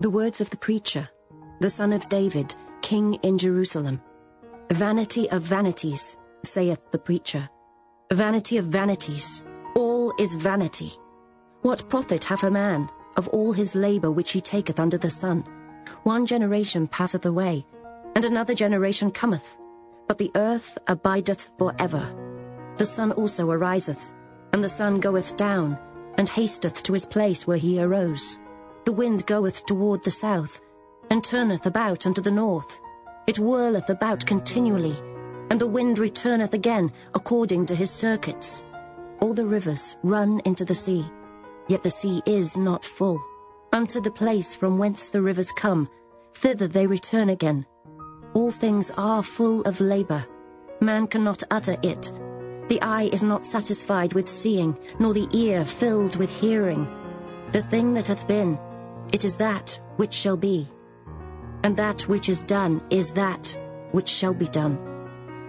The words of the preacher, the son of David, king in Jerusalem. Vanity of vanities, saith the preacher. Vanity of vanities, all is vanity. What profit hath a man of all his labour which he taketh under the sun? One generation passeth away, and another generation cometh, but the earth abideth for ever. The sun also ariseth, and the sun goeth down, and hasteth to his place where he arose. The wind goeth toward the south, and turneth about unto the north. It whirleth about continually, and the wind returneth again according to his circuits. All the rivers run into the sea, yet the sea is not full. Unto the place from whence the rivers come, thither they return again. All things are full of labour. Man cannot utter it. The eye is not satisfied with seeing, nor the ear filled with hearing. The thing that hath been, it is that which shall be. And that which is done is that which shall be done.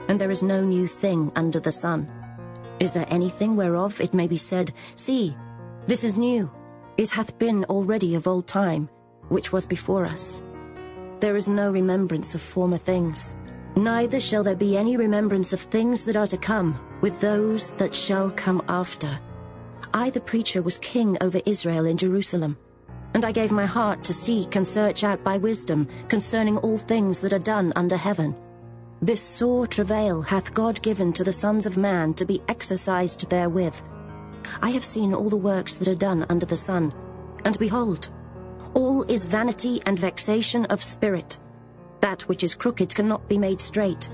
And there is no new thing under the sun. Is there anything whereof it may be said, See, this is new. It hath been already of old time, which was before us. There is no remembrance of former things, neither shall there be any remembrance of things that are to come with those that shall come after. I, the preacher, was king over Israel in Jerusalem, and I gave my heart to seek and search out by wisdom concerning all things that are done under heaven. This sore travail hath God given to the sons of man to be exercised therewith. I have seen all the works that are done under the sun, and behold, all is vanity and vexation of spirit. That which is crooked cannot be made straight,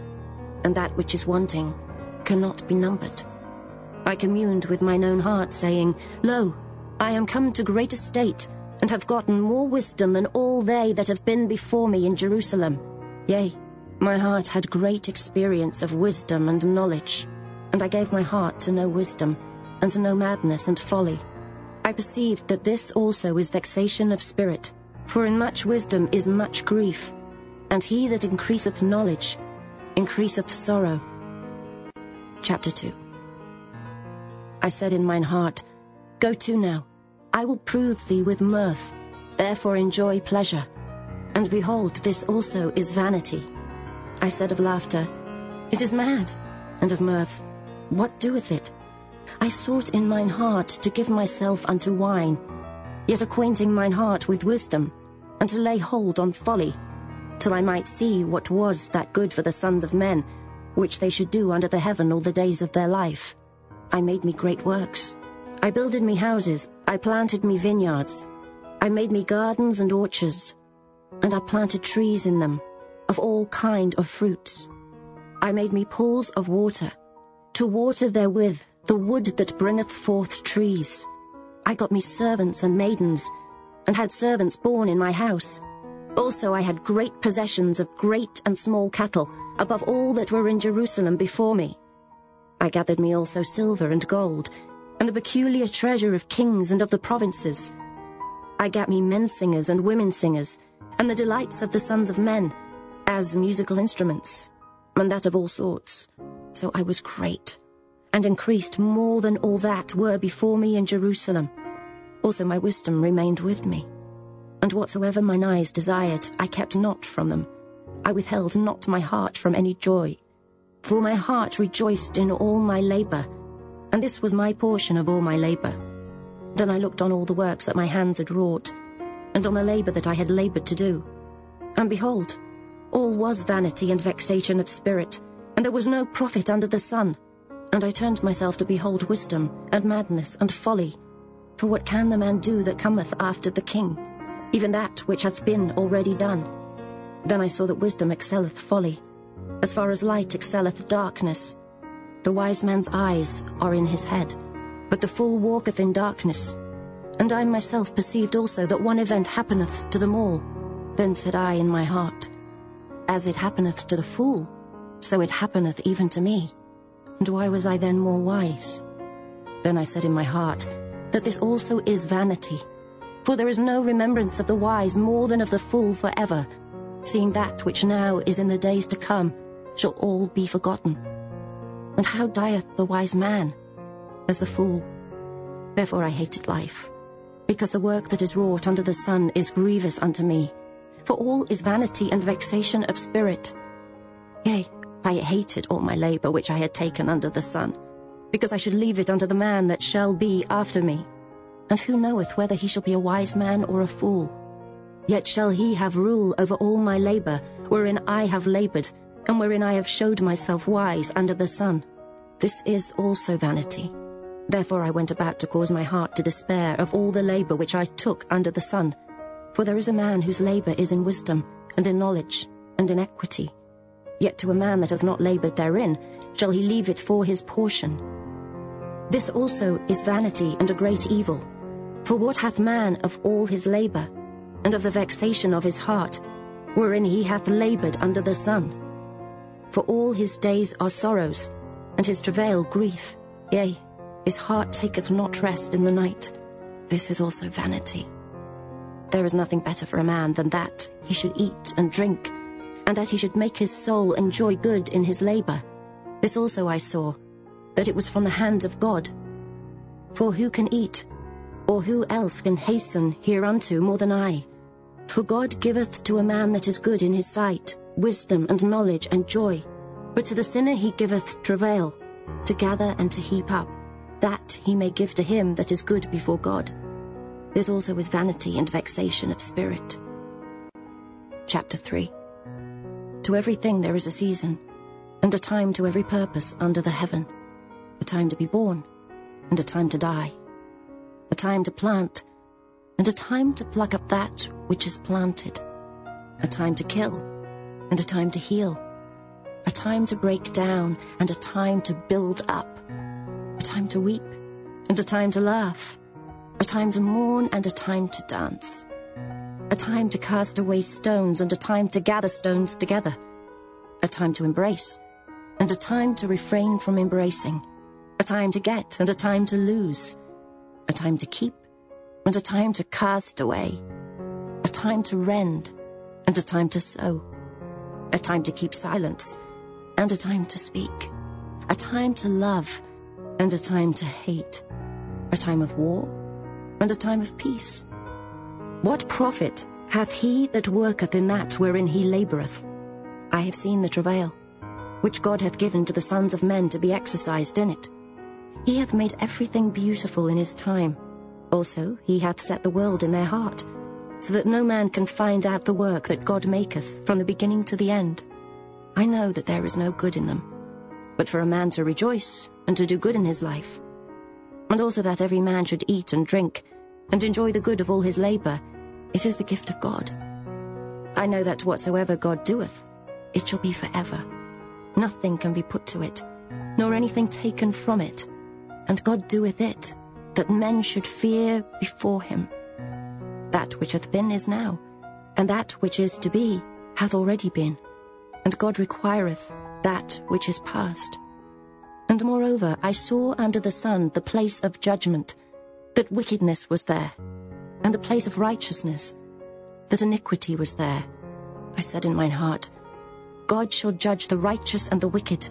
and that which is wanting cannot be numbered. I communed with mine own heart, saying, Lo, I am come to great estate, and have gotten more wisdom than all they that have been before me in Jerusalem. Yea, my heart had great experience of wisdom and knowledge, and I gave my heart to know wisdom, and to know madness and folly. I perceived that this also is vexation of spirit, for in much wisdom is much grief, and he that increaseth knowledge increaseth sorrow. Chapter 2 I said in mine heart, Go to now, I will prove thee with mirth, therefore enjoy pleasure. And behold, this also is vanity. I said of laughter, It is mad, and of mirth, What doeth it? I sought in mine heart to give myself unto wine, yet acquainting mine heart with wisdom, and to lay hold on folly, till I might see what was that good for the sons of men, which they should do under the heaven all the days of their life. I made me great works. I builded me houses, I planted me vineyards. I made me gardens and orchards, and I planted trees in them, of all kind of fruits. I made me pools of water, to water therewith the wood that bringeth forth trees. I got me servants and maidens, and had servants born in my house. Also I had great possessions of great and small cattle, above all that were in Jerusalem before me. I gathered me also silver and gold, and the peculiar treasure of kings and of the provinces. I gat me men singers and women singers, and the delights of the sons of men, as musical instruments, and that of all sorts. So I was great, and increased more than all that were before me in Jerusalem. Also my wisdom remained with me. And whatsoever mine eyes desired, I kept not from them. I withheld not my heart from any joy. For my heart rejoiced in all my labour, and this was my portion of all my labour. Then I looked on all the works that my hands had wrought, and on the labour that I had laboured to do. And behold, all was vanity and vexation of spirit, and there was no profit under the sun. And I turned myself to behold wisdom, and madness, and folly. For what can the man do that cometh after the king? even that which hath been already done. Then I saw that wisdom excelleth folly, as far as light excelleth darkness. The wise man's eyes are in his head, but the fool walketh in darkness. And I myself perceived also that one event happeneth to them all. Then said I in my heart, As it happeneth to the fool, so it happeneth even to me. And why was I then more wise? Then I said in my heart, That this also is vanity. For there is no remembrance of the wise more than of the fool for ever, seeing that which now is in the days to come shall all be forgotten. And how dieth the wise man? As the fool. Therefore I hated life, because the work that is wrought under the sun is grievous unto me. For all is vanity and vexation of spirit. Yea, I hated all my labour which I had taken under the sun, because I should leave it unto the man that shall be after me. And who knoweth whether he shall be a wise man or a fool? Yet shall he have rule over all my labour, wherein I have laboured, and wherein I have showed myself wise under the sun. This is also vanity. Therefore I went about to cause my heart to despair of all the labour which I took under the sun. For there is a man whose labour is in wisdom, and in knowledge, and in equity. Yet to a man that hath not laboured therein shall he leave it for his portion. This also is vanity and a great evil. For what hath man of all his labour, and of the vexation of his heart, wherein he hath laboured under the sun? For all his days are sorrows, and his travail grief. Yea, his heart taketh not rest in the night. This is also vanity. There is nothing better for a man than that he should eat and drink, and that he should make his soul enjoy good in his labour. This also I saw, that it was from the hand of God. For who can eat or who else can hasten hereunto more than I? For God giveth to a man that is good in his sight wisdom and knowledge and joy, but to the sinner he giveth travail, to gather and to heap up, that he may give to him that is good before God. This also is vanity and vexation of spirit. Chapter 3 To everything there is a season, and a time to every purpose under the heaven, a time to be born, and a time to die. A time to plant, and a time to pluck up that which is planted, a time to kill, and a time to heal, a time to break down, and a time to build up, a time to weep, and a time to laugh, a time to mourn, and a time to dance, a time to cast away stones, and a time to gather stones together, a time to embrace, and a time to refrain from embracing, a time to get, and a time to lose, a time to keep, and a time to cast away, a time to rend, and a time to sew, a time to keep silence, and a time to speak, a time to love, and a time to hate, a time of war, and a time of peace. What profit hath he that worketh in that wherein he laboureth? I have seen the travail, which God hath given to the sons of men to be exercised in it. He hath made everything beautiful in his time. Also, he hath set the world in their heart, so that no man can find out the work that God maketh from the beginning to the end. I know that there is no good in them, but for a man to rejoice and to do good in his life, and also that every man should eat and drink and enjoy the good of all his labour, it is the gift of God. I know that whatsoever God doeth, it shall be for ever. Nothing can be put to it. nor anything taken from it. And God doeth it, that men should fear before him. That which hath been is now, and that which is to be hath already been. And God requireth that which is past. And moreover, I saw under the sun the place of judgment, that wickedness was there, and the place of righteousness, that iniquity was there. I said in mine heart, God shall judge the righteous and the wicked,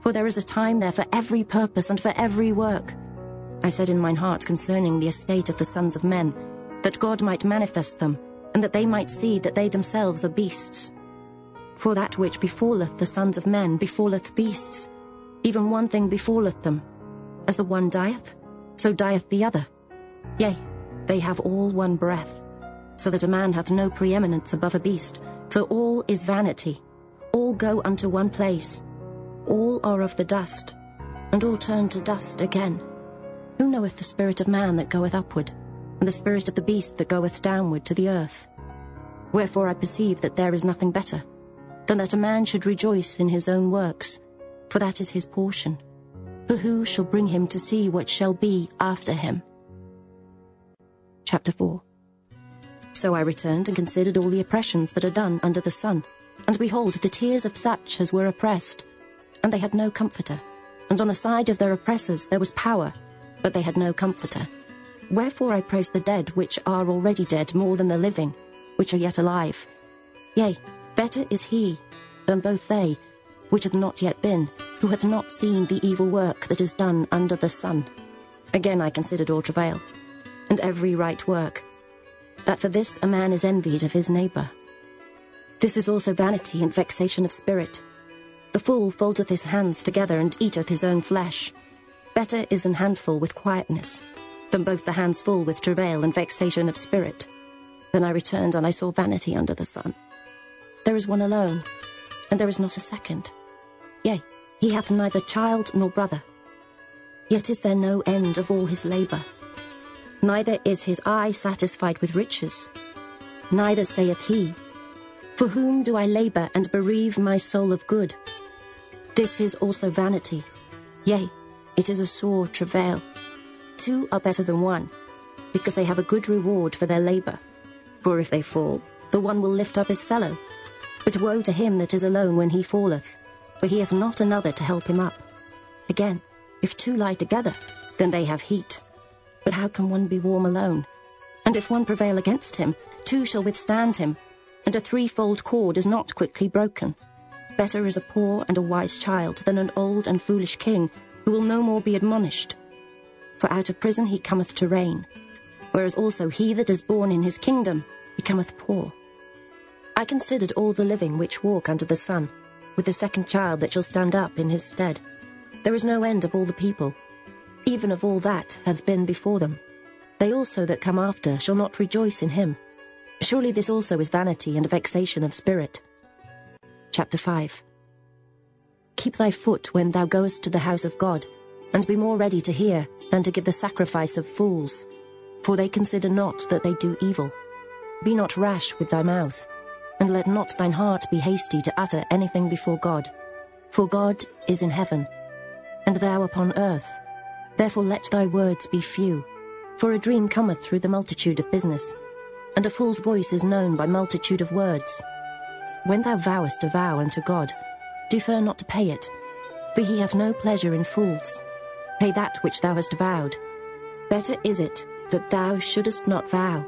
for there is a time there for every purpose and for every work. I said in mine heart concerning the estate of the sons of men, that God might manifest them, and that they might see that they themselves are beasts. For that which befalleth the sons of men befalleth beasts. Even one thing befalleth them. As the one dieth, so dieth the other. Yea, they have all one breath, so that a man hath no preeminence above a beast, for all is vanity. All go unto one place. All are of the dust, and all turn to dust again. Who knoweth the spirit of man that goeth upward, and the spirit of the beast that goeth downward to the earth? Wherefore I perceive that there is nothing better than that a man should rejoice in his own works, for that is his portion. For who shall bring him to see what shall be after him? Chapter 4 So I returned and considered all the oppressions that are done under the sun, and behold, the tears of such as were oppressed, and they had no comforter. And on the side of their oppressors there was power, but they had no comforter. Wherefore I praise the dead which are already dead more than the living, which are yet alive. Yea, Better is he than both they, which have not yet been, who have not seen the evil work that is done under the sun. Again I considered all travail, and every right work, that for this a man is envied of his neighbour. This is also vanity and vexation of spirit. The fool foldeth his hands together and eateth his own flesh. Better is an handful with quietness, than both the hands full with travail and vexation of spirit. Then I returned, and I saw vanity under the sun. There is one alone, and there is not a second. Yea, he hath neither child nor brother. Yet is there no end of all his labour. Neither is his eye satisfied with riches. Neither saith he, For whom do I labour and bereave my soul of good? This is also vanity. Yea, it is a sore travail. Two are better than one, because they have a good reward for their labour. For if they fall, the one will lift up his fellow. But woe to him that is alone when he falleth, for he hath not another to help him up. Again, if two lie together, then they have heat. But how can one be warm alone? And if one prevail against him, two shall withstand him, and a threefold cord is not quickly broken. Better is a poor and a wise child than an old and foolish king, who will no more be admonished. For out of prison he cometh to reign, whereas also he that is born in his kingdom becometh poor. I considered all the living which walk under the sun, with the second child that shall stand up in his stead. There is no end of all the people, even of all that hath been before them. They also that come after shall not rejoice in him. Surely this also is vanity and vexation of spirit. Chapter 5 Keep thy foot when thou goest to the house of God, and be more ready to hear than to give the sacrifice of fools, for they consider not that they do evil. Be not rash with thy mouth and let not thine heart be hasty to utter anything before God. For God is in heaven, and thou upon earth. Therefore let thy words be few. For a dream cometh through the multitude of business, and a fool's voice is known by multitude of words. When thou vowest a vow unto God, defer not to pay it, for he hath no pleasure in fools. Pay that which thou hast vowed. Better is it that thou shouldest not vow,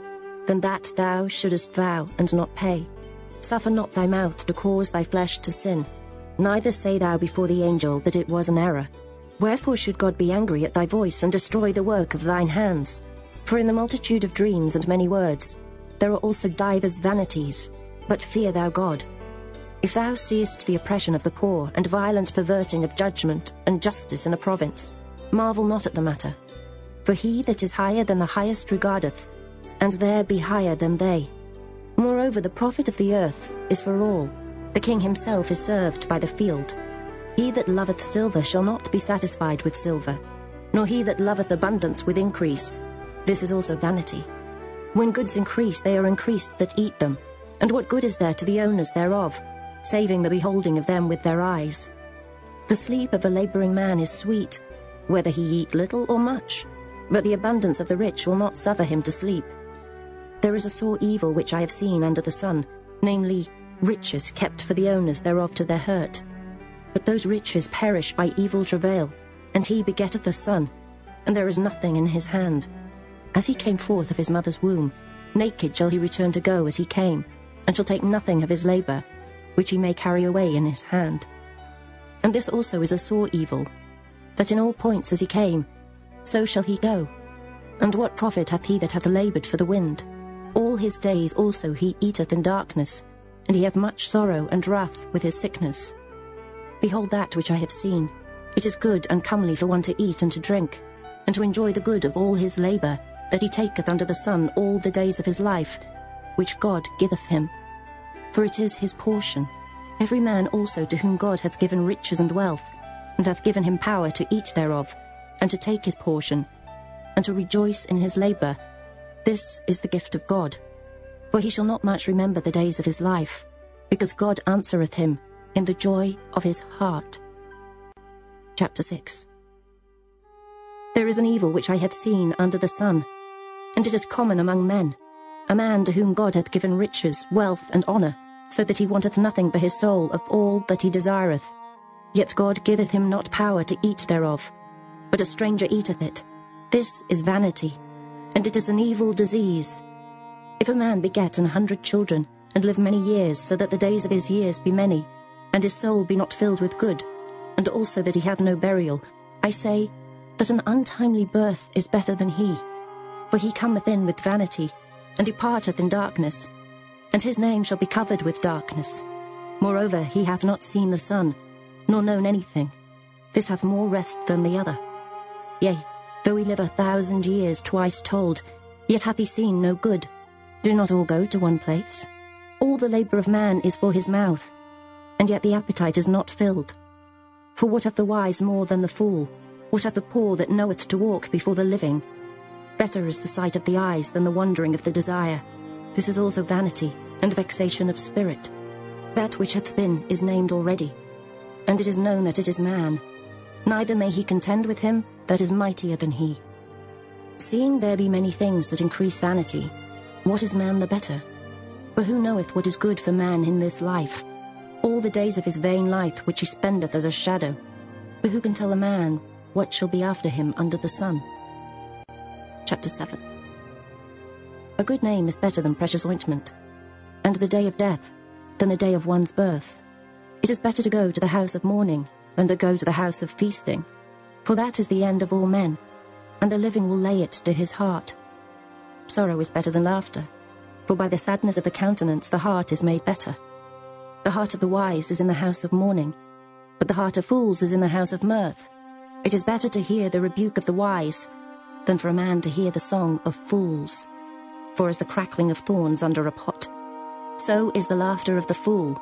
than that thou shouldest vow and not pay. Suffer not thy mouth to cause thy flesh to sin, neither say thou before the angel that it was an error. Wherefore should God be angry at thy voice and destroy the work of thine hands? For in the multitude of dreams and many words there are also divers vanities, but fear thou God. If thou seest the oppression of the poor and violent perverting of judgment and justice in a province, marvel not at the matter. For he that is higher than the highest regardeth, and there be higher than they. Moreover, the profit of the earth is for all. The king himself is served by the field. He that loveth silver shall not be satisfied with silver, nor he that loveth abundance with increase. This is also vanity. When goods increase, they are increased that eat them. And what good is there to the owners thereof, saving the beholding of them with their eyes? The sleep of a labouring man is sweet, whether he eat little or much, but the abundance of the rich will not suffer him to sleep. There is a sore evil which I have seen under the sun, namely, riches kept for the owners thereof to their hurt. But those riches perish by evil travail, and he begetteth a son, and there is nothing in his hand. As he came forth of his mother's womb, naked shall he return to go as he came, and shall take nothing of his labour, which he may carry away in his hand. And this also is a sore evil, that in all points as he came, so shall he go. And what profit hath he that hath laboured for the wind? All his days also he eateth in darkness, and he hath much sorrow and wrath with his sickness. Behold that which I have seen. It is good and comely for one to eat and to drink, and to enjoy the good of all his labour, that he taketh under the sun all the days of his life, which God giveth him. For it is his portion. Every man also to whom God hath given riches and wealth, and hath given him power to eat thereof, and to take his portion, and to rejoice in his labour. This is the gift of God. For he shall not much remember the days of his life, because God answereth him in the joy of his heart. Chapter 6 There is an evil which I have seen under the sun, and it is common among men, a man to whom God hath given riches, wealth, and honour, so that he wanteth nothing for his soul of all that he desireth. Yet God giveth him not power to eat thereof, but a stranger eateth it. This is vanity, and it is an evil disease. If a man beget an hundred children, and live many years, so that the days of his years be many, and his soul be not filled with good, and also that he have no burial, I say that an untimely birth is better than he. For he cometh in with vanity, and departeth in darkness, and his name shall be covered with darkness. Moreover, he hath not seen the sun, nor known anything. This hath more rest than the other. Yea, though he live a thousand years twice told, yet hath he seen no good. Do not all go to one place? All the labour of man is for his mouth, and yet the appetite is not filled. For what hath the wise more than the fool? What hath the poor that knoweth to walk before the living? Better is the sight of the eyes than the wandering of the desire. This is also vanity and vexation of spirit. That which hath been is named already, and it is known that it is man. Neither may he contend with him that is mightier than he. Seeing there be many things that increase vanity, what is man the better? For who knoweth what is good for man in this life? All the days of his vain life which he spendeth as a shadow. For who can tell a man what shall be after him under the sun? Chapter 7 A good name is better than precious ointment, and the day of death than the day of one's birth. It is better to go to the house of mourning than to go to the house of feasting, for that is the end of all men, and the living will lay it to his heart. Sorrow is better than laughter, for by the sadness of the countenance the heart is made better. The heart of the wise is in the house of mourning, but the heart of fools is in the house of mirth. It is better to hear the rebuke of the wise than for a man to hear the song of fools. For as the crackling of thorns under a pot, so is the laughter of the fool.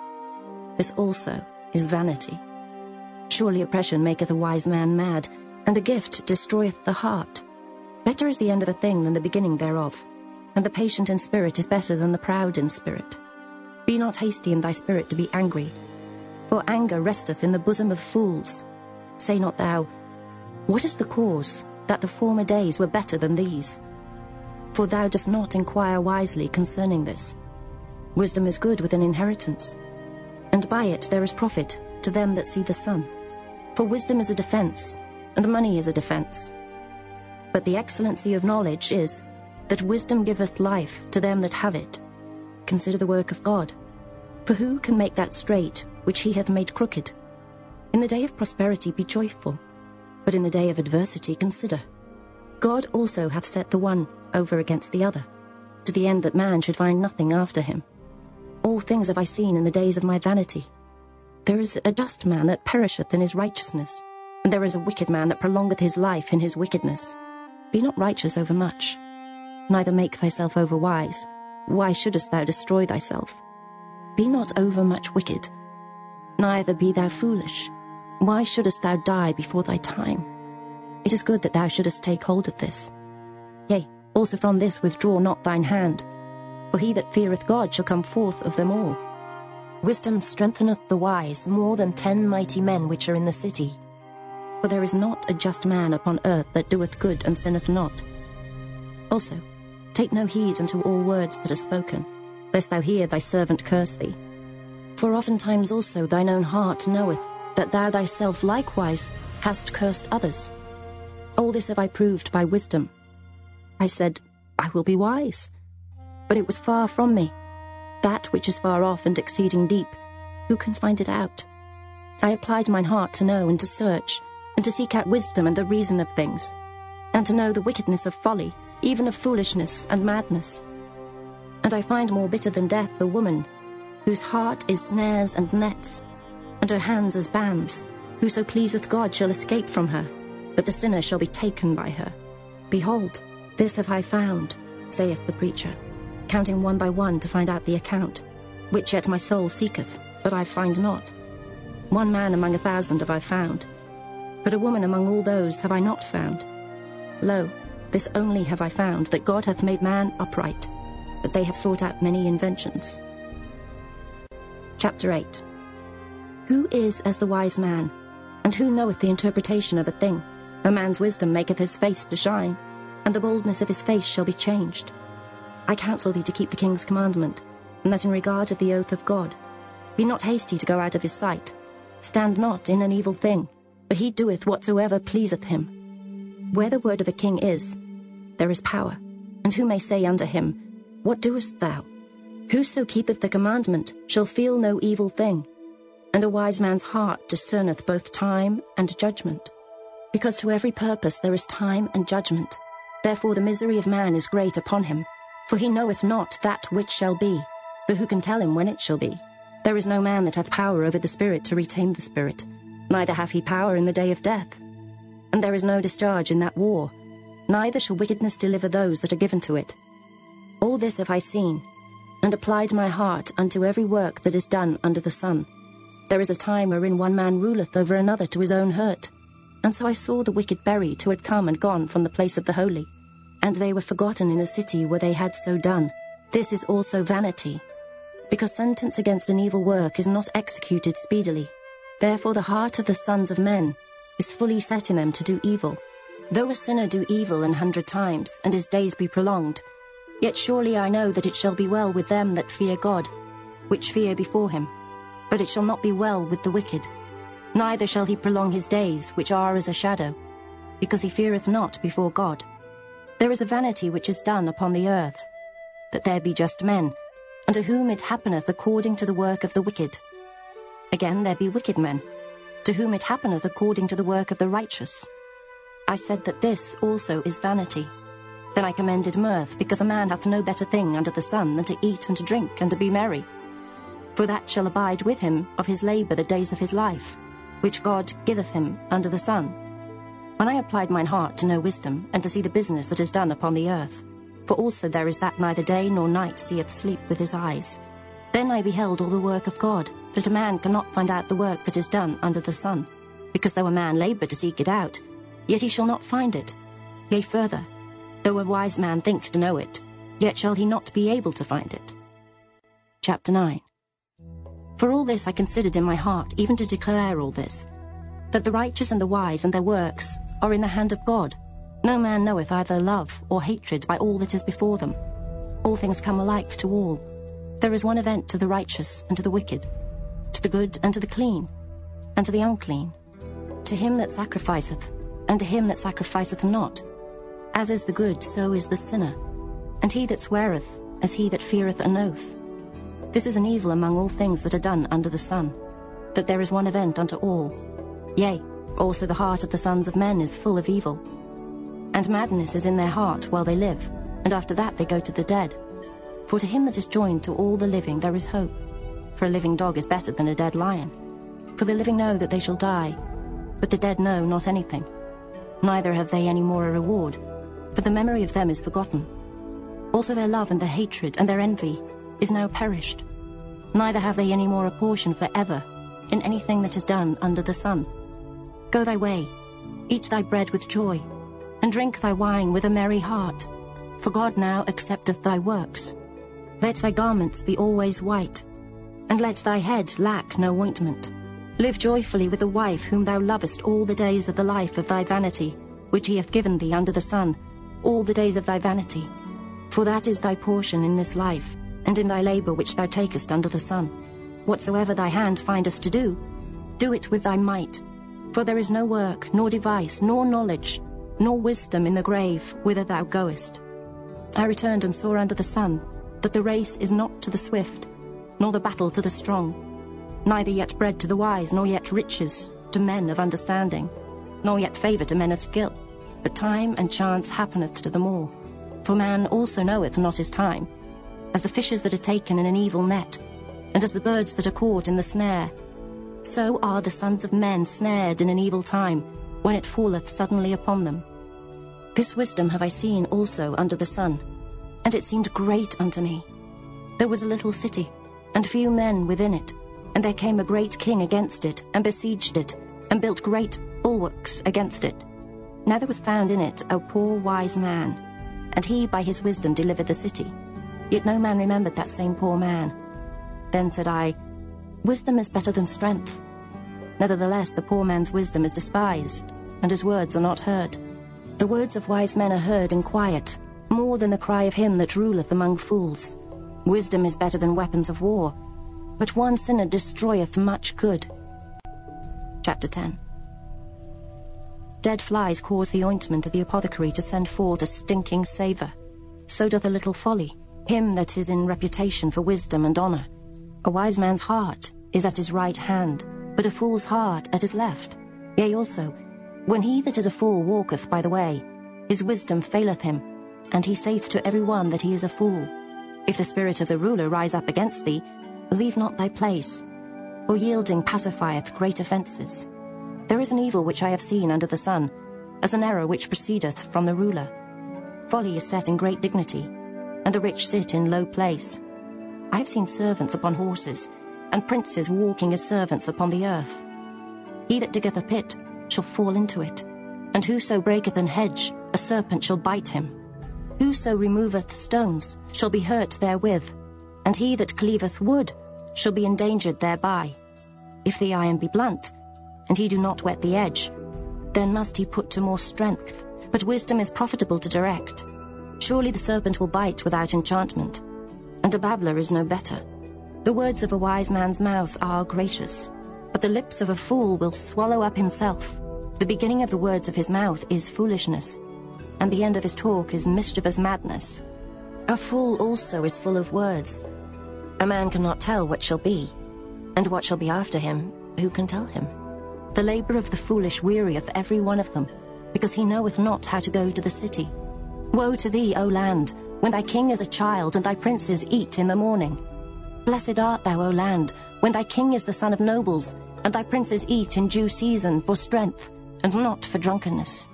This also is vanity. Surely oppression maketh a wise man mad, and a gift destroyeth the heart. Better is the end of a thing than the beginning thereof, and the patient in spirit is better than the proud in spirit. Be not hasty in thy spirit to be angry, for anger resteth in the bosom of fools. Say not thou, What is the cause that the former days were better than these? For thou dost not inquire wisely concerning this. Wisdom is good with an inheritance, and by it there is profit to them that see the sun. For wisdom is a defence, and money is a defence. But the excellency of knowledge is that wisdom giveth life to them that have it. Consider the work of God. For who can make that straight which he hath made crooked? In the day of prosperity be joyful, but in the day of adversity consider. God also hath set the one over against the other, to the end that man should find nothing after him. All things have I seen in the days of my vanity. There is a just man that perisheth in his righteousness, and there is a wicked man that prolongeth his life in his wickedness. Be not righteous overmuch, neither make thyself overwise. Why shouldest thou destroy thyself? Be not overmuch wicked, neither be thou foolish. Why shouldest thou die before thy time? It is good that thou shouldest take hold of this. Yea, also from this withdraw not thine hand, for he that feareth God shall come forth of them all. Wisdom strengtheneth the wise more than ten mighty men which are in the city. For there is not a just man upon earth that doeth good and sinneth not. Also, take no heed unto all words that are spoken, lest thou hear thy servant curse thee. For oftentimes also thine own heart knoweth that thou thyself likewise hast cursed others. All this have I proved by wisdom. I said, I will be wise. But it was far from me. That which is far off and exceeding deep, who can find it out? I applied mine heart to know and to search, and to seek out wisdom and the reason of things, and to know the wickedness of folly, even of foolishness and madness. And I find more bitter than death the woman, whose heart is snares and nets, and her hands as bands. Whoso pleaseth God shall escape from her, but the sinner shall be taken by her. Behold, this have I found, saith the preacher, counting one by one to find out the account, which yet my soul seeketh, but I find not. One man among a thousand have I found, but a woman among all those have I not found. Lo, this only have I found, that God hath made man upright, but they have sought out many inventions. Chapter 8 Who is as the wise man, and who knoweth the interpretation of a thing? A man's wisdom maketh his face to shine, and the boldness of his face shall be changed. I counsel thee to keep the king's commandment, and that in regard of the oath of God, be not hasty to go out of his sight. Stand not in an evil thing, for he doeth whatsoever pleaseth him. Where the word of a king is, there is power. And who may say unto him, What doest thou? Whoso keepeth the commandment shall feel no evil thing, and a wise man's heart discerneth both time and judgment. Because to every purpose there is time and judgment. Therefore the misery of man is great upon him, for he knoweth not that which shall be, for who can tell him when it shall be? There is no man that hath power over the Spirit to retain the Spirit, neither hath he power in the day of death. And there is no discharge in that war, neither shall wickedness deliver those that are given to it. All this have I seen, and applied my heart unto every work that is done under the sun. There is a time wherein one man ruleth over another to his own hurt. And so I saw the wicked buried who had come and gone from the place of the holy, and they were forgotten in the city where they had so done. This is also vanity, because sentence against an evil work is not executed speedily. Therefore the heart of the sons of men is fully set in them to do evil. Though a sinner do evil an hundred times, and his days be prolonged, yet surely I know that it shall be well with them that fear God, which fear before him. But it shall not be well with the wicked, neither shall he prolong his days, which are as a shadow, because he feareth not before God. There is a vanity which is done upon the earth, that there be just men, unto whom it happeneth according to the work of the wicked. Again there be wicked men, to whom it happeneth according to the work of the righteous. I said that this also is vanity. Then I commended mirth, because a man hath no better thing under the sun than to eat and to drink and to be merry. For that shall abide with him of his labour the days of his life, which God giveth him under the sun. When I applied mine heart to know wisdom, and to see the business that is done upon the earth, for also there is that neither day nor night seeth sleep with his eyes. Then I beheld all the work of God, that a man cannot find out the work that is done under the sun, because though a man labour to seek it out, yet he shall not find it. Yea, further, though a wise man think to know it, yet shall he not be able to find it. Chapter 9 For all this I considered in my heart, even to declare all this, that the righteous and the wise and their works are in the hand of God. No man knoweth either love or hatred by all that is before them. All things come alike to all. There is one event to the righteous and to the wicked, to the good and to the clean, and to the unclean, to him that sacrificeth, and to him that sacrificeth not. As is the good, so is the sinner, and he that sweareth, as he that feareth an oath. This is an evil among all things that are done under the sun, that there is one event unto all. Yea, also the heart of the sons of men is full of evil. And madness is in their heart while they live, and after that they go to the dead. For to him that is joined to all the living there is hope. For a living dog is better than a dead lion. For the living know that they shall die, but the dead know not anything. Neither have they any more a reward, for the memory of them is forgotten. Also their love and their hatred and their envy is now perished. Neither have they any more a portion for ever in anything that is done under the sun. Go thy way, eat thy bread with joy, and drink thy wine with a merry heart, for God now accepteth thy works. Let thy garments be always white, and let thy head lack no ointment. Live joyfully with the wife whom thou lovest all the days of the life of thy vanity, which he hath given thee under the sun, all the days of thy vanity. For that is thy portion in this life, and in thy labour which thou takest under the sun. Whatsoever thy hand findeth to do, do it with thy might. For there is no work, nor device, nor knowledge, nor wisdom in the grave whither thou goest. I returned and saw under the sun that the race is not to the swift, nor the battle to the strong, neither yet bread to the wise, nor yet riches to men of understanding, nor yet favour to men of skill. But time and chance happeneth to them all. For man also knoweth not his time, as the fishes that are taken in an evil net, and as the birds that are caught in the snare. So are the sons of men snared in an evil time, when it falleth suddenly upon them. This wisdom have I seen also under the sun, and it seemed great unto me. There was a little city, and few men within it, and there came a great king against it, and besieged it, and built great bulwarks against it. Now there was found in it a poor wise man, and he by his wisdom delivered the city. Yet no man remembered that same poor man. Then said I, Wisdom is better than strength. Nevertheless, the poor man's wisdom is despised, and his words are not heard. The words of wise men are heard in quiet, more than the cry of him that ruleth among fools. Wisdom is better than weapons of war, but one sinner destroyeth much good. Chapter 10 Dead flies cause the ointment of the apothecary to send forth a stinking savour. So doth a little folly, him that is in reputation for wisdom and honour. A wise man's heart is at his right hand, but a fool's heart at his left. Yea, also, when he that is a fool walketh by the way, his wisdom faileth him, and he saith to every one that he is a fool. If the spirit of the ruler rise up against thee, leave not thy place, for yielding pacifieth great offences. There is an evil which I have seen under the sun, as an error which proceedeth from the ruler. Folly is set in great dignity, and the rich sit in low place. I have seen servants upon horses, and princes walking as servants upon the earth. He that diggeth a pit shall fall into it, and whoso breaketh an hedge, a serpent shall bite him. Whoso removeth stones shall be hurt therewith, and he that cleaveth wood shall be endangered thereby. If the iron be blunt, and he do not wet the edge, then must he put to more strength. But wisdom is profitable to direct. Surely the serpent will bite without enchantment, and a babbler is no better. The words of a wise man's mouth are gracious, but the lips of a fool will swallow up himself. The beginning of the words of his mouth is foolishness, and the end of his talk is mischievous madness. A fool also is full of words. A man cannot tell what shall be, and what shall be after him, who can tell him? The labour of the foolish wearieth every one of them, because he knoweth not how to go to the city. Woe to thee, O land, when thy king is a child, and thy princes eat in the morning. Blessed art thou, O land, when thy king is the son of nobles, and thy princes eat in due season for strength, and not for drunkenness.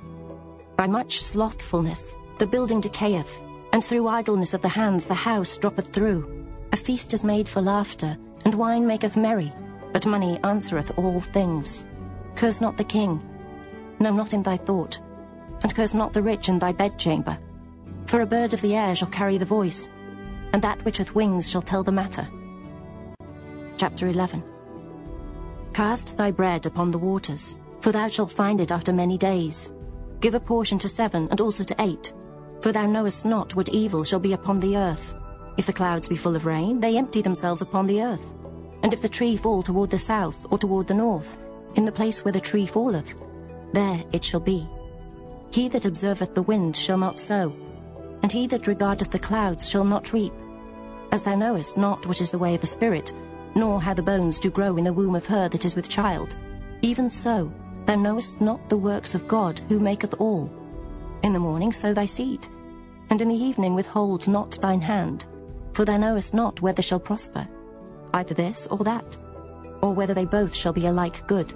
By much slothfulness the building decayeth, and through idleness of the hands the house droppeth through. A feast is made for laughter, and wine maketh merry, but money answereth all things. Curse not the king, no, not in thy thought, and curse not the rich in thy bedchamber. For a bird of the air shall carry the voice, and that which hath wings shall tell the matter. Chapter 11 Cast thy bread upon the waters, for thou shalt find it after many days. Give a portion to seven, and also to eight, for thou knowest not what evil shall be upon the earth. If the clouds be full of rain, they empty themselves upon the earth. And if the tree fall toward the south or toward the north, in the place where the tree falleth, there it shall be. He that observeth the wind shall not sow, and he that regardeth the clouds shall not reap. As thou knowest not what is the way of the Spirit, nor how the bones do grow in the womb of her that is with child, even so thou knowest not the works of God who maketh all. In the morning sow thy seed, and in the evening withhold not thine hand, for thou knowest not whether shall prosper, either this or that, or whether they both shall be alike good.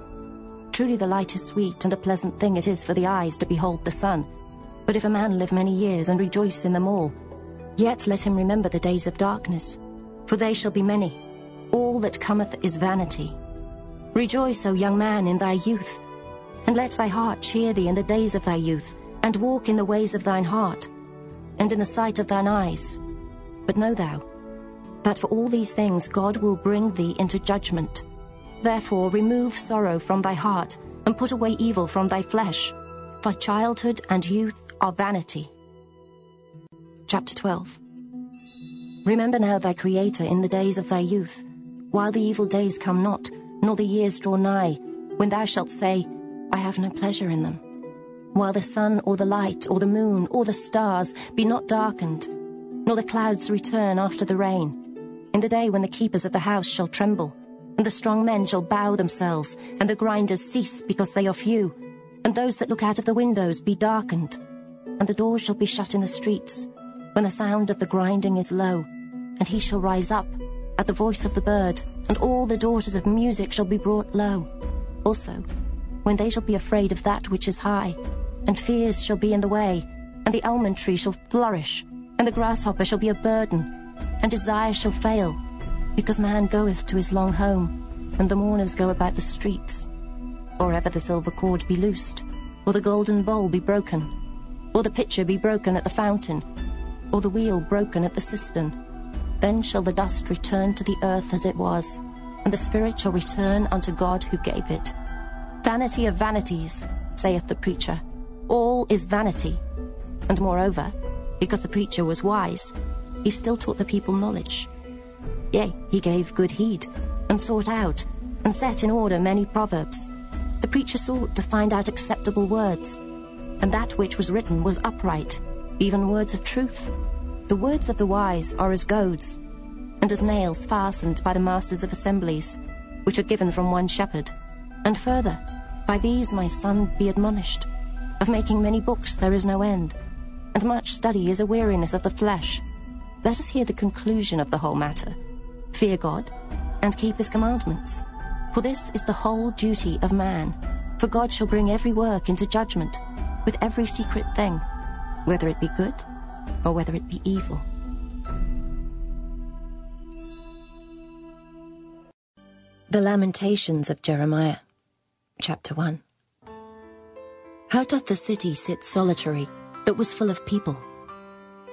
Truly the light is sweet, and a pleasant thing it is for the eyes to behold the sun. But if a man live many years and rejoice in them all, yet let him remember the days of darkness, for they shall be many. All that cometh is vanity. Rejoice, O young man, in thy youth, and let thy heart cheer thee in the days of thy youth, and walk in the ways of thine heart, and in the sight of thine eyes. But know thou, that for all these things God will bring thee into judgment. Therefore remove sorrow from thy heart, and put away evil from thy flesh, for childhood and youth are vanity. Chapter 12 Remember now thy Creator in the days of thy youth, while the evil days come not, nor the years draw nigh, when thou shalt say, I have no pleasure in them. While the sun or the light or the moon or the stars be not darkened, nor the clouds return after the rain, in the day when the keepers of the house shall tremble, and the strong men shall bow themselves, and the grinders cease because they are few, and those that look out of the windows be darkened, and the doors shall be shut in the streets, when the sound of the grinding is low, and he shall rise up at the voice of the bird, and all the daughters of music shall be brought low. Also, when they shall be afraid of that which is high, and fears shall be in the way, and the almond tree shall flourish, and the grasshopper shall be a burden, and desire shall fail, because man goeth to his long home, and the mourners go about the streets. Or ever the silver cord be loosed, or the golden bowl be broken, or the pitcher be broken at the fountain, or the wheel broken at the cistern. Then shall the dust return to the earth as it was, and the spirit shall return unto God who gave it. Vanity of vanities, saith the preacher, all is vanity. And moreover, because the preacher was wise, he still taught the people knowledge. Yea, he gave good heed, and sought out, and set in order many proverbs. The preacher sought to find out acceptable words, and that which was written was upright, even words of truth. The words of the wise are as goads, and as nails fastened by the masters of assemblies, which are given from one shepherd. And further, by these my son be admonished. Of making many books there is no end, and much study is a weariness of the flesh. Let us hear the conclusion of the whole matter. Fear God, and keep his commandments. For this is the whole duty of man. For God shall bring every work into judgment, with every secret thing, whether it be good or whether it be evil. The Lamentations of Jeremiah, Chapter 1 How doth the city sit solitary, that was full of people?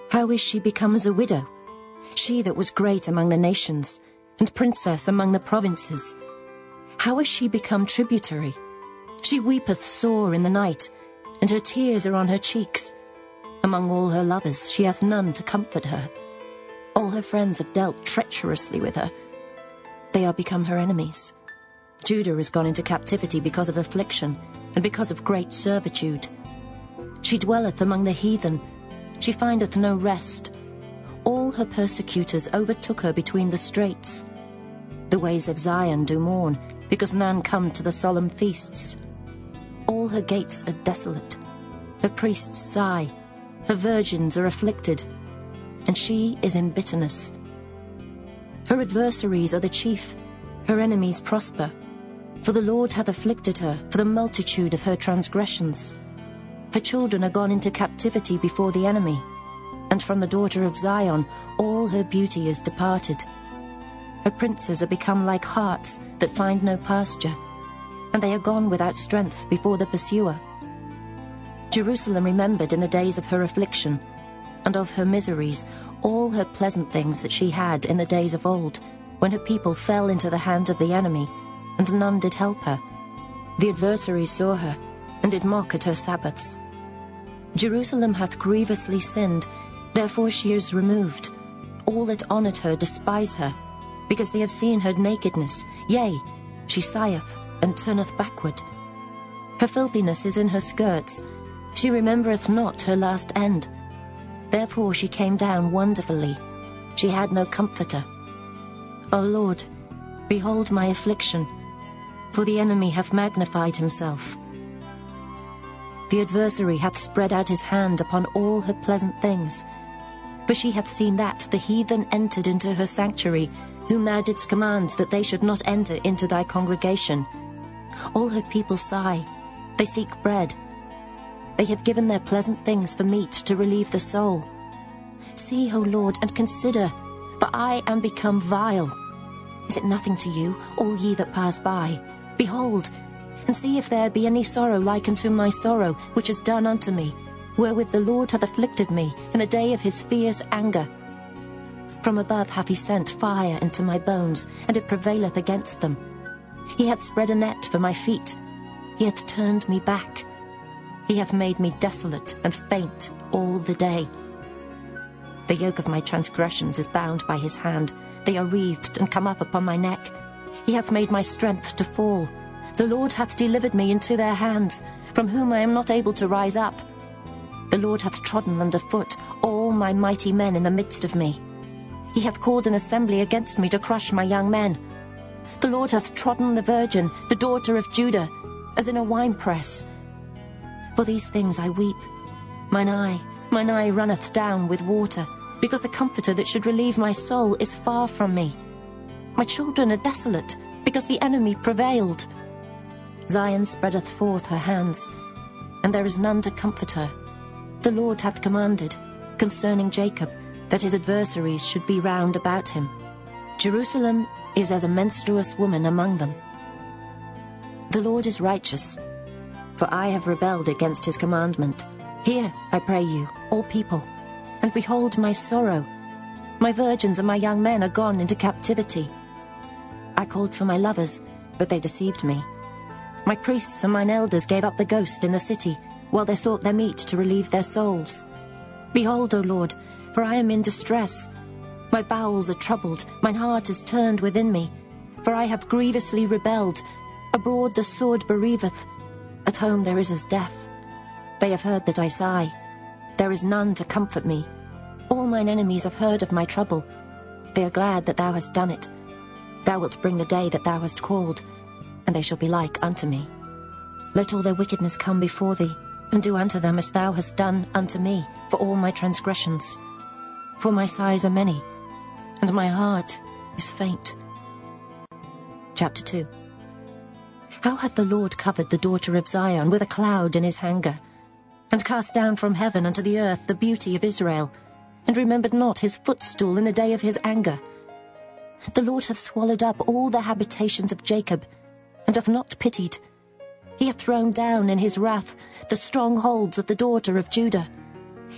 How is she become as a widow? She that was great among the nations, and princess among the provinces. How is she become tributary? She weepeth sore in the night, and her tears are on her cheeks. Among all her lovers she hath none to comfort her. All her friends have dealt treacherously with her. They are become her enemies. Judah is gone into captivity because of affliction, and because of great servitude. She dwelleth among the heathen, she findeth no rest. All her persecutors overtook her between the straits. The ways of Zion do mourn, because none come to the solemn feasts. All her gates are desolate. Her priests sigh. Her virgins are afflicted. And she is in bitterness. Her adversaries are the chief. Her enemies prosper. For the Lord hath afflicted her for the multitude of her transgressions. Her children are gone into captivity before the enemy, and from the daughter of Zion all her beauty is departed. Her princes are become like harts that find no pasture, and they are gone without strength before the pursuer. Jerusalem remembered in the days of her affliction, and of her miseries, all her pleasant things that she had in the days of old, when her people fell into the hand of the enemy, and none did help her. The adversaries saw her, and did mock at her Sabbaths. Jerusalem hath grievously sinned, therefore she is removed. All that honoured her despise her, because they have seen her nakedness. Yea, she sigheth and turneth backward. Her filthiness is in her skirts. She remembereth not her last end. Therefore she came down wonderfully. She had no comforter. O Lord, behold my affliction, for the enemy hath magnified himself. The adversary hath spread out his hand upon all her pleasant things. For she hath seen that the heathen entered into her sanctuary, whom thou didst command that they should not enter into thy congregation. All her people sigh, they seek bread. They have given their pleasant things for meat to relieve the soul. See, O Lord, and consider, for I am become vile. Is it nothing to you, all ye that pass by? Behold, and see if there be any sorrow like unto my sorrow, which is done unto me, wherewith the Lord hath afflicted me in the day of his fierce anger. From above hath he sent fire into my bones, and it prevaileth against them. He hath spread a net for my feet. He hath turned me back. He hath made me desolate and faint all the day. The yoke of my transgressions is bound by his hand. They are wreathed and come up upon my neck. He hath made my strength to fall. The Lord hath delivered me into their hands, from whom I am not able to rise up. The Lord hath trodden under foot all my mighty men in the midst of me. He hath called an assembly against me to crush my young men. The Lord hath trodden the virgin, the daughter of Judah, as in a winepress. For these things I weep. Mine eye, mine eye runneth down with water, because the comforter that should relieve my soul is far from me. My children are desolate, because the enemy prevailed. Zion spreadeth forth her hands, and there is none to comfort her. The Lord hath commanded concerning Jacob that his adversaries should be round about him. Jerusalem is as a menstruous woman among them. The Lord is righteous, for I have rebelled against his commandment. Hear, I pray you, all people, and behold my sorrow. My virgins and my young men are gone into captivity. I called for my lovers, but they deceived me. My priests and mine elders gave up the ghost in the city, while they sought their meat to relieve their souls. Behold, O Lord, for I am in distress. My bowels are troubled, mine heart is turned within me, for I have grievously rebelled. Abroad the sword bereaveth, at home there is as death. They have heard that I sigh. There is none to comfort me. All mine enemies have heard of my trouble. They are glad that thou hast done it. Thou wilt bring the day that thou hast called, and they shall be like unto me. Let all their wickedness come before thee, and do unto them as thou hast done unto me for all my transgressions. For my sighs are many, and my heart is faint. Chapter 2 How hath the Lord covered the daughter of Zion with a cloud in his anger, and cast down from heaven unto the earth the beauty of Israel, and remembered not his footstool in the day of his anger? The Lord hath swallowed up all the habitations of Jacob, and hath not pitied. He hath thrown down in his wrath the strongholds of the daughter of Judah.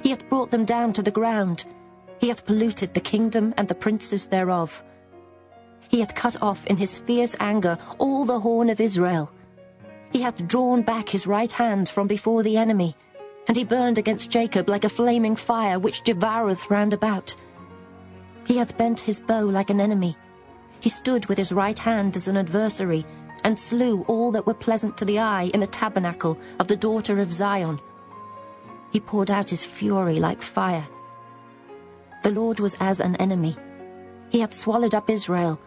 He hath brought them down to the ground. He hath polluted the kingdom and the princes thereof. He hath cut off in his fierce anger all the horn of Israel. He hath drawn back his right hand from before the enemy, and he burned against Jacob like a flaming fire which devoureth round about. He hath bent his bow like an enemy. He stood with his right hand as an adversary, and slew all that were pleasant to the eye in the tabernacle of the daughter of Zion. He poured out his fury like fire. The Lord was as an enemy. He hath swallowed up Israel.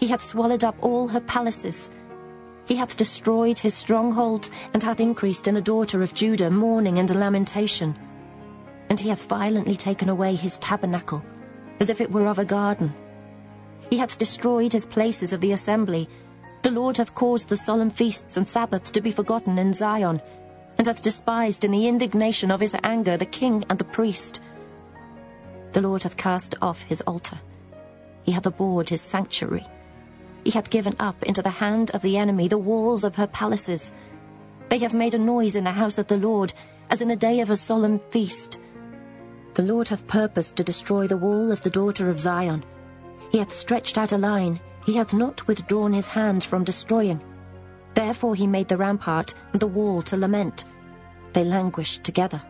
He hath swallowed up all her palaces. He hath destroyed his strongholds, and hath increased in the daughter of Judah mourning and lamentation. And he hath violently taken away his tabernacle, as if it were of a garden. He hath destroyed his places of the assembly. The Lord hath caused the solemn feasts and Sabbaths to be forgotten in Zion, and hath despised in the indignation of his anger the king and the priest. The Lord hath cast off his altar. He hath abhorred his sanctuary. He hath given up into the hand of the enemy the walls of her palaces. They have made a noise in the house of the Lord, as in the day of a solemn feast. The Lord hath purposed to destroy the wall of the daughter of Zion. He hath stretched out a line, he hath not withdrawn his hand from destroying. Therefore he made the rampart and the wall to lament. They languished together.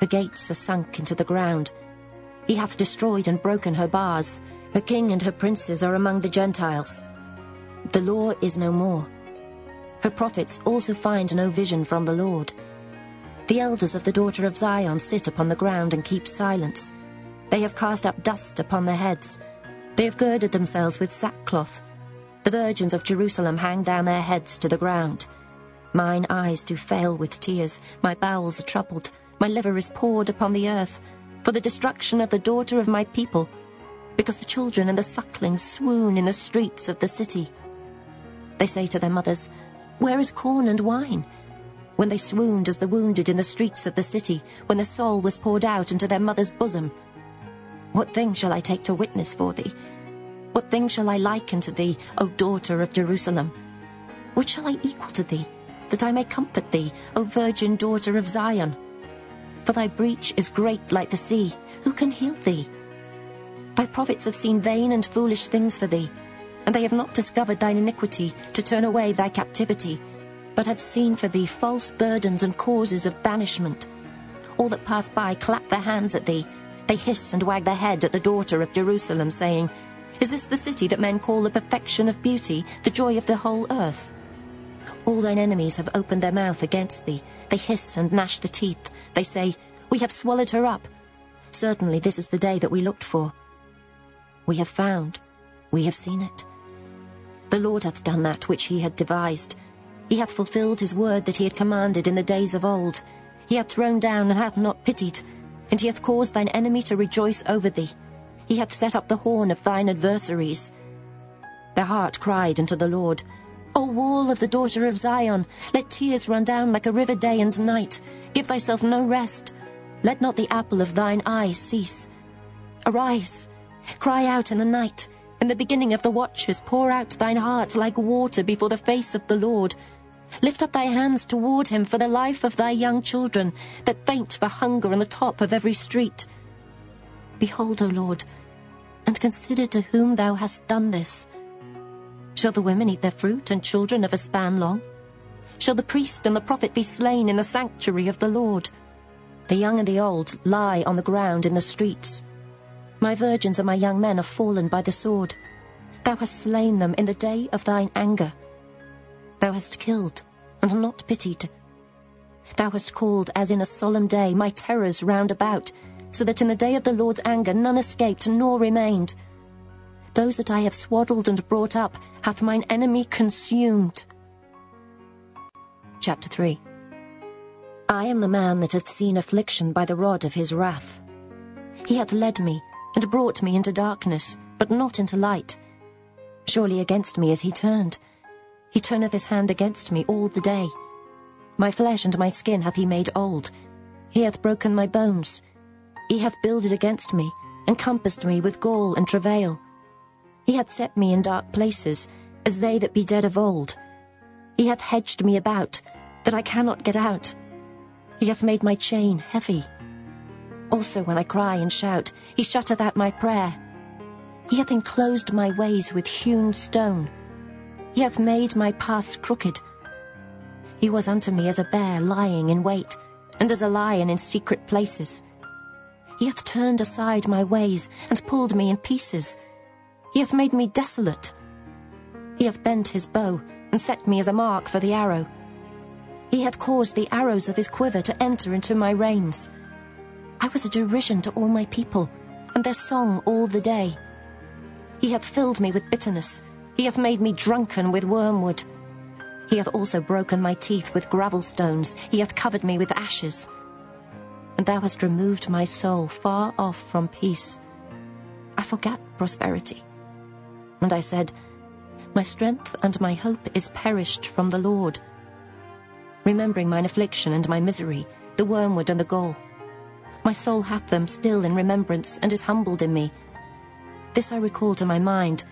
Her gates are sunk into the ground. He hath destroyed and broken her bars. Her king and her princes are among the Gentiles. The law is no more. Her prophets also find no vision from the Lord. The elders of the daughter of Zion sit upon the ground and keep silence. They have cast up dust upon their heads. They have girded themselves with sackcloth. The virgins of Jerusalem hang down their heads to the ground. Mine eyes do fail with tears, my bowels are troubled, my liver is poured upon the earth, for the destruction of the daughter of my people because the children and the sucklings swoon in the streets of the city. They say to their mothers, Where is corn and wine? When they swooned as the wounded in the streets of the city, when the soul was poured out into their mother's bosom. What thing shall I take to witness for thee? What thing shall I liken to thee, O daughter of Jerusalem? What shall I equal to thee, that I may comfort thee, O virgin daughter of Zion? For thy breach is great like the sea. Who can heal thee? Thy prophets have seen vain and foolish things for thee, and they have not discovered thine iniquity to turn away thy captivity, but have seen for thee false burdens and causes of banishment. All that pass by clap their hands at thee. They hiss and wag their head at the daughter of Jerusalem, saying, Is this the city that men call the perfection of beauty, the joy of the whole earth? All thine enemies have opened their mouth against thee. They hiss and gnash the teeth. They say, We have swallowed her up. Certainly this is the day that we looked for. We have found, we have seen it. The Lord hath done that which he had devised. He hath fulfilled his word that he had commanded in the days of old. He hath thrown down and hath not pitied, and he hath caused thine enemy to rejoice over thee. He hath set up the horn of thine adversaries. Their heart cried unto the Lord, O wall of the daughter of Zion, let tears run down like a river day and night. Give thyself no rest. Let not the apple of thine eye cease. Arise, cry out in the night. In the beginning of the watches, pour out thine heart like water before the face of the Lord. Lift up thy hands toward him for the life of thy young children, that faint for hunger on the top of every street. Behold, O Lord, and consider to whom thou hast done this. Shall the women eat their fruit, and children of a span long? Shall the priest and the prophet be slain in the sanctuary of the Lord? The young and the old lie on the ground in the streets. My virgins and my young men are fallen by the sword. Thou hast slain them in the day of thine anger. Thou hast killed, and not pitied. Thou hast called, as in a solemn day, my terrors round about, so that in the day of the Lord's anger none escaped nor remained. Those that I have swaddled and brought up hath mine enemy consumed. Chapter 3 I am the man that hath seen affliction by the rod of his wrath. He hath led me, and brought me into darkness, but not into light. Surely against me is he turned. He turneth his hand against me all the day. My flesh and my skin hath he made old. He hath broken my bones. He hath builded against me, and compassed me with gall and travail. He hath set me in dark places, as they that be dead of old. He hath hedged me about, that I cannot get out. He hath made my chain heavy. Also when I cry and shout, he shutteth out my prayer. He hath enclosed my ways with hewn stone. He hath made my paths crooked. He was unto me as a bear lying in wait, and as a lion in secret places. He hath turned aside my ways, and pulled me in pieces. He hath made me desolate. He hath bent his bow, and set me as a mark for the arrow. He hath caused the arrows of his quiver to enter into my reins. I was a derision to all my people, and their song all the day. He hath filled me with bitterness. He hath made me drunken with wormwood. He hath also broken my teeth with gravel stones. He hath covered me with ashes. And thou hast removed my soul far off from peace. I forgat prosperity. And I said, My strength and my hope is perished from the Lord. Remembering mine affliction and my misery, the wormwood and the gall. My soul hath them still in remembrance, and is humbled in me. This I recall to my mind,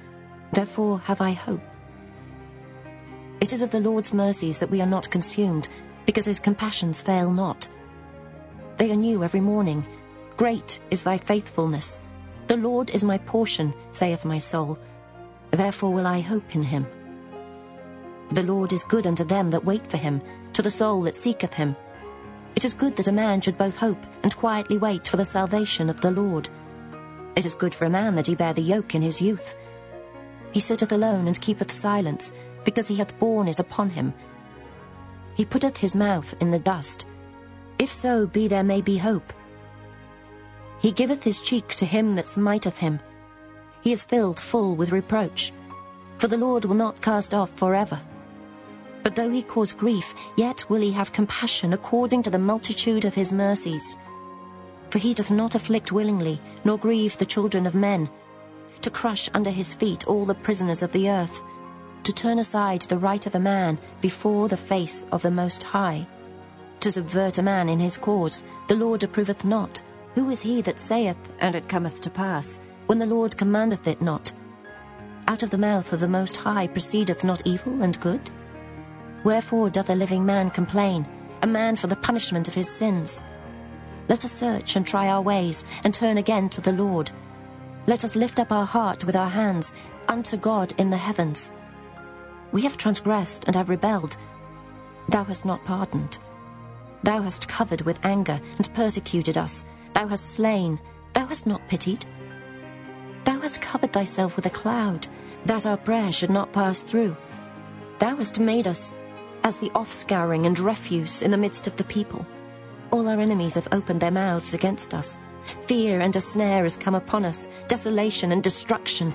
therefore have I hope. It is of the Lord's mercies that we are not consumed, because his compassions fail not. They are new every morning. Great is thy faithfulness. The Lord is my portion, saith my soul. Therefore will I hope in him. The Lord is good unto them that wait for him, to the soul that seeketh him. It is good that a man should both hope and quietly wait for the salvation of the Lord. It is good for a man that he bear the yoke in his youth. He sitteth alone and keepeth silence, because he hath borne it upon him. He putteth his mouth in the dust. If so be there may be hope. He giveth his cheek to him that smiteth him. He is filled full with reproach. For the Lord will not cast off forever. But though he cause grief, yet will he have compassion according to the multitude of his mercies. For he doth not afflict willingly, nor grieve the children of men, to crush under his feet all the prisoners of the earth, to turn aside the right of a man before the face of the Most High. To subvert a man in his cause, the Lord approveth not. Who is he that saith, and it cometh to pass, when the Lord commandeth it not? Out of the mouth of the Most High proceedeth not evil and good? Wherefore doth a living man complain, a man for the punishment of his sins? Let us search and try our ways, and turn again to the Lord. Let us lift up our heart with our hands unto God in the heavens. We have transgressed and have rebelled. Thou hast not pardoned. Thou hast covered with anger and persecuted us. Thou hast slain. Thou hast not pitied. Thou hast covered thyself with a cloud, that our prayer should not pass through. Thou hast made us as the offscouring and refuse in the midst of the people. All our enemies have opened their mouths against us. Fear and a snare is come upon us, desolation and destruction.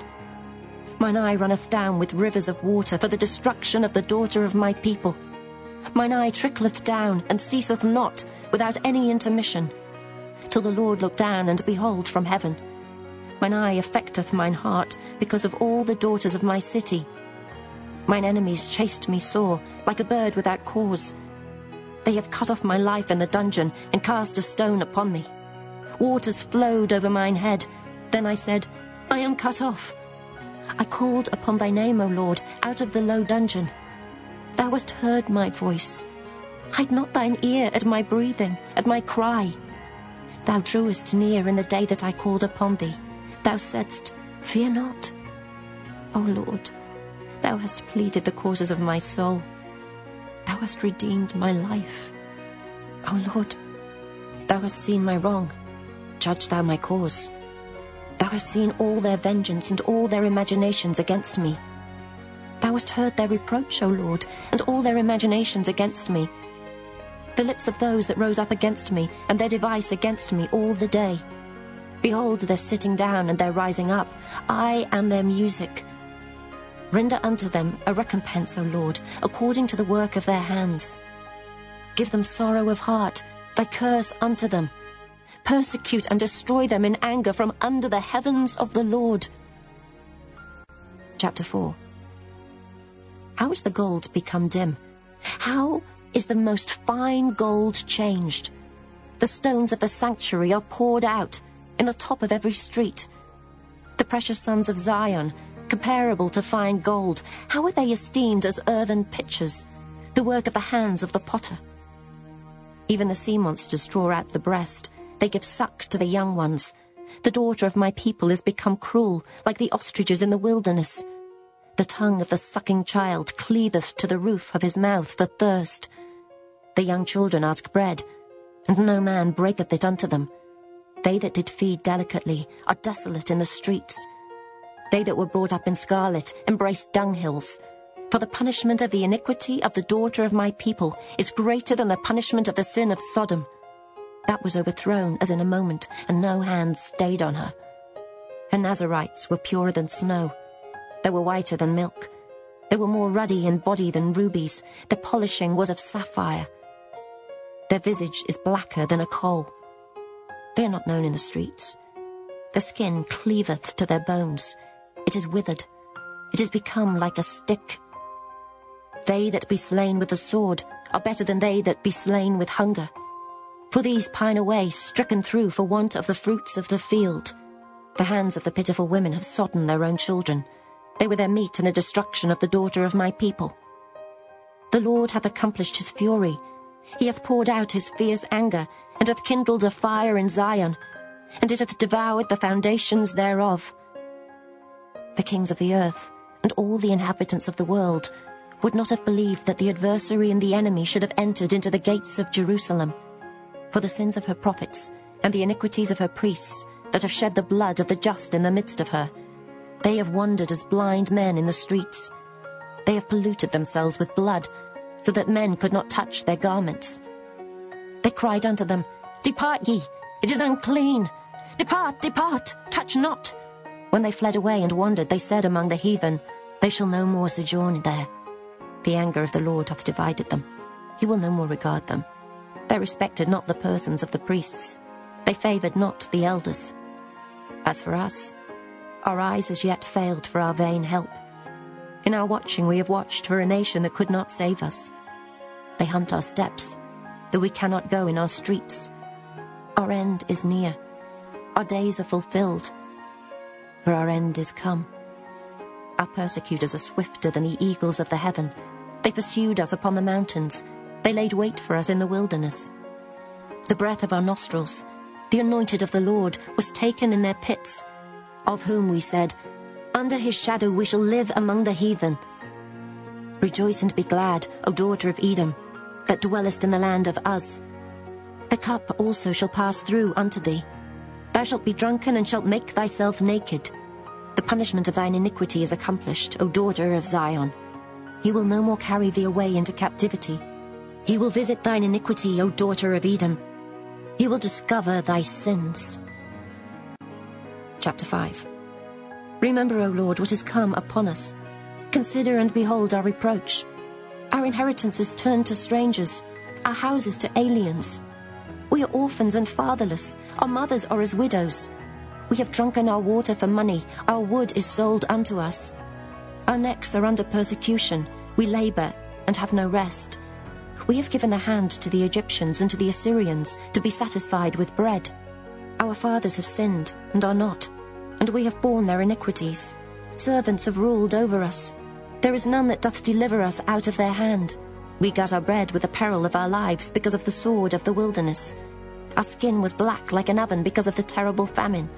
Mine eye runneth down with rivers of water for the destruction of the daughter of my people. Mine eye trickleth down and ceaseth not without any intermission, till the Lord look down and behold from heaven. Mine eye affecteth mine heart because of all the daughters of my city. Mine enemies chased me sore, like a bird without cause. They have cut off my life in the dungeon and cast a stone upon me. Waters flowed over mine head. Then I said, I am cut off. I called upon thy name, O Lord, out of the low dungeon. Thou hast heard my voice. Hide not thine ear at my breathing, at my cry. Thou drewest near in the day that I called upon thee. Thou saidst, Fear not. O Lord, thou hast pleaded the causes of my soul. Thou hast redeemed my life. O Lord, thou hast seen my wrong. Judge thou my cause. Thou hast seen all their vengeance and all their imaginations against me. Thou hast heard their reproach, O Lord, and all their imaginations against me. The lips of those that rose up against me, and their device against me all the day. Behold, their sitting down and their rising up. I am their music. Render unto them a recompense, O Lord, according to the work of their hands. Give them sorrow of heart, thy curse unto them. Persecute and destroy them in anger from under the heavens of the Lord. Chapter 4 How is the gold become dim? How is the most fine gold changed? The stones of the sanctuary are poured out in the top of every street. The precious sons of Zion, comparable to fine gold, how are they esteemed as earthen pitchers, the work of the hands of the potter? Even the sea monsters draw out the breast, they give suck to the young ones. The daughter of my people is become cruel, like the ostriches in the wilderness. The tongue of the sucking child cleaveth to the roof of his mouth for thirst. The young children ask bread, and no man breaketh it unto them. They that did feed delicately are desolate in the streets. They that were brought up in scarlet embrace dunghills. For the punishment of the iniquity of the daughter of my people is greater than the punishment of the sin of Sodom. That was overthrown as in a moment, and no hand stayed on her. Her Nazarites were purer than snow. They were whiter than milk. They were more ruddy in body than rubies. Their polishing was of sapphire. Their visage is blacker than a coal. They are not known in the streets. The skin cleaveth to their bones. It is withered. It is become like a stick. They that be slain with the sword are better than they that be slain with hunger. For these pine away, stricken through for want of the fruits of the field. The hands of the pitiful women have sodden their own children. They were their meat in the destruction of the daughter of my people. The Lord hath accomplished his fury. He hath poured out his fierce anger, and hath kindled a fire in Zion, and it hath devoured the foundations thereof. The kings of the earth, and all the inhabitants of the world, would not have believed that the adversary and the enemy should have entered into the gates of Jerusalem for the sins of her prophets and the iniquities of her priests that have shed the blood of the just in the midst of her. They have wandered as blind men in the streets. They have polluted themselves with blood, so that men could not touch their garments. They cried unto them, Depart ye, it is unclean. Depart, depart, touch not. When they fled away and wandered, they said among the heathen, They shall no more sojourn there. The anger of the Lord hath divided them. He will no more regard them. They respected not the persons of the priests. They favoured not the elders. As for us, our eyes as yet failed for our vain help. In our watching we have watched for a nation that could not save us. They hunt our steps, though we cannot go in our streets. Our end is near. Our days are fulfilled, for our end is come. Our persecutors are swifter than the eagles of the heaven. They pursued us upon the mountains. They laid wait for us in the wilderness. The breath of our nostrils, the anointed of the Lord, was taken in their pits. of whom we said, Under his shadow we shall live among the heathen. Rejoice and be glad, O daughter of Edom, that dwellest in the land of Uz. The cup also shall pass through unto thee. Thou shalt be drunken and shalt make thyself naked. The punishment of thine iniquity is accomplished, O daughter of Zion. He will no more carry thee away into captivity. He will visit thine iniquity, O daughter of Edom. He will discover thy sins. Chapter 5 Remember, O Lord, what has come upon us. Consider and behold our reproach. Our inheritance is turned to strangers, our houses to aliens. We are orphans and fatherless. Our mothers are as widows. We have drunken our water for money. Our wood is sold unto us. Our necks are under persecution. We labor and have no rest. We have given a hand to the Egyptians and to the Assyrians to be satisfied with bread. Our fathers have sinned and are not, and we have borne their iniquities. Servants have ruled over us. There is none that doth deliver us out of their hand. We got our bread with the peril of our lives because of the sword of the wilderness. Our skin was black like an oven because of the terrible famine.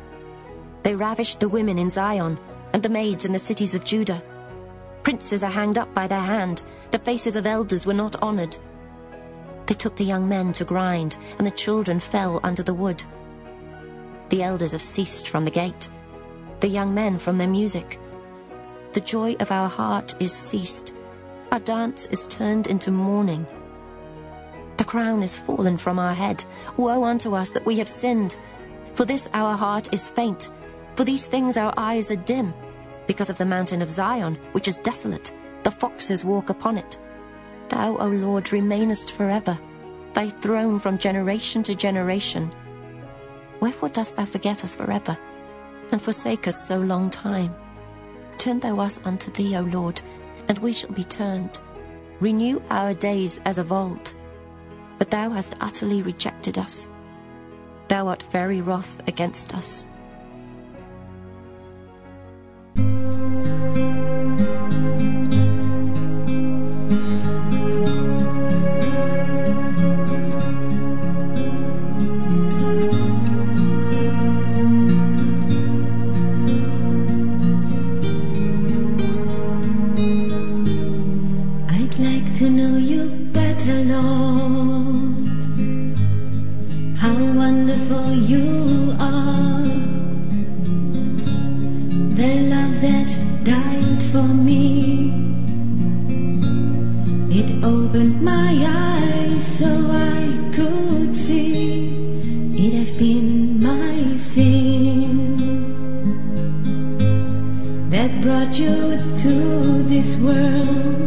They ravished the women in Zion and the maids in the cities of Judah. Princes are hanged up by their hand. The faces of elders were not honored. They took the young men to grind, and the children fell under the wood. The elders have ceased from the gate, the young men from their music. The joy of our heart is ceased. Our dance is turned into mourning. The crown is fallen from our head. Woe unto us that we have sinned. For this our heart is faint. For these things our eyes are dim. Because of the mountain of Zion, which is desolate, the foxes walk upon it. Thou, O Lord, remainest forever, thy throne from generation to generation. Wherefore dost thou forget us forever, and forsake us so long time? Turn thou us unto thee, O Lord, and we shall be turned. Renew our days as of old. But thou hast utterly rejected us. Thou art very wroth against us. That brought you to this world.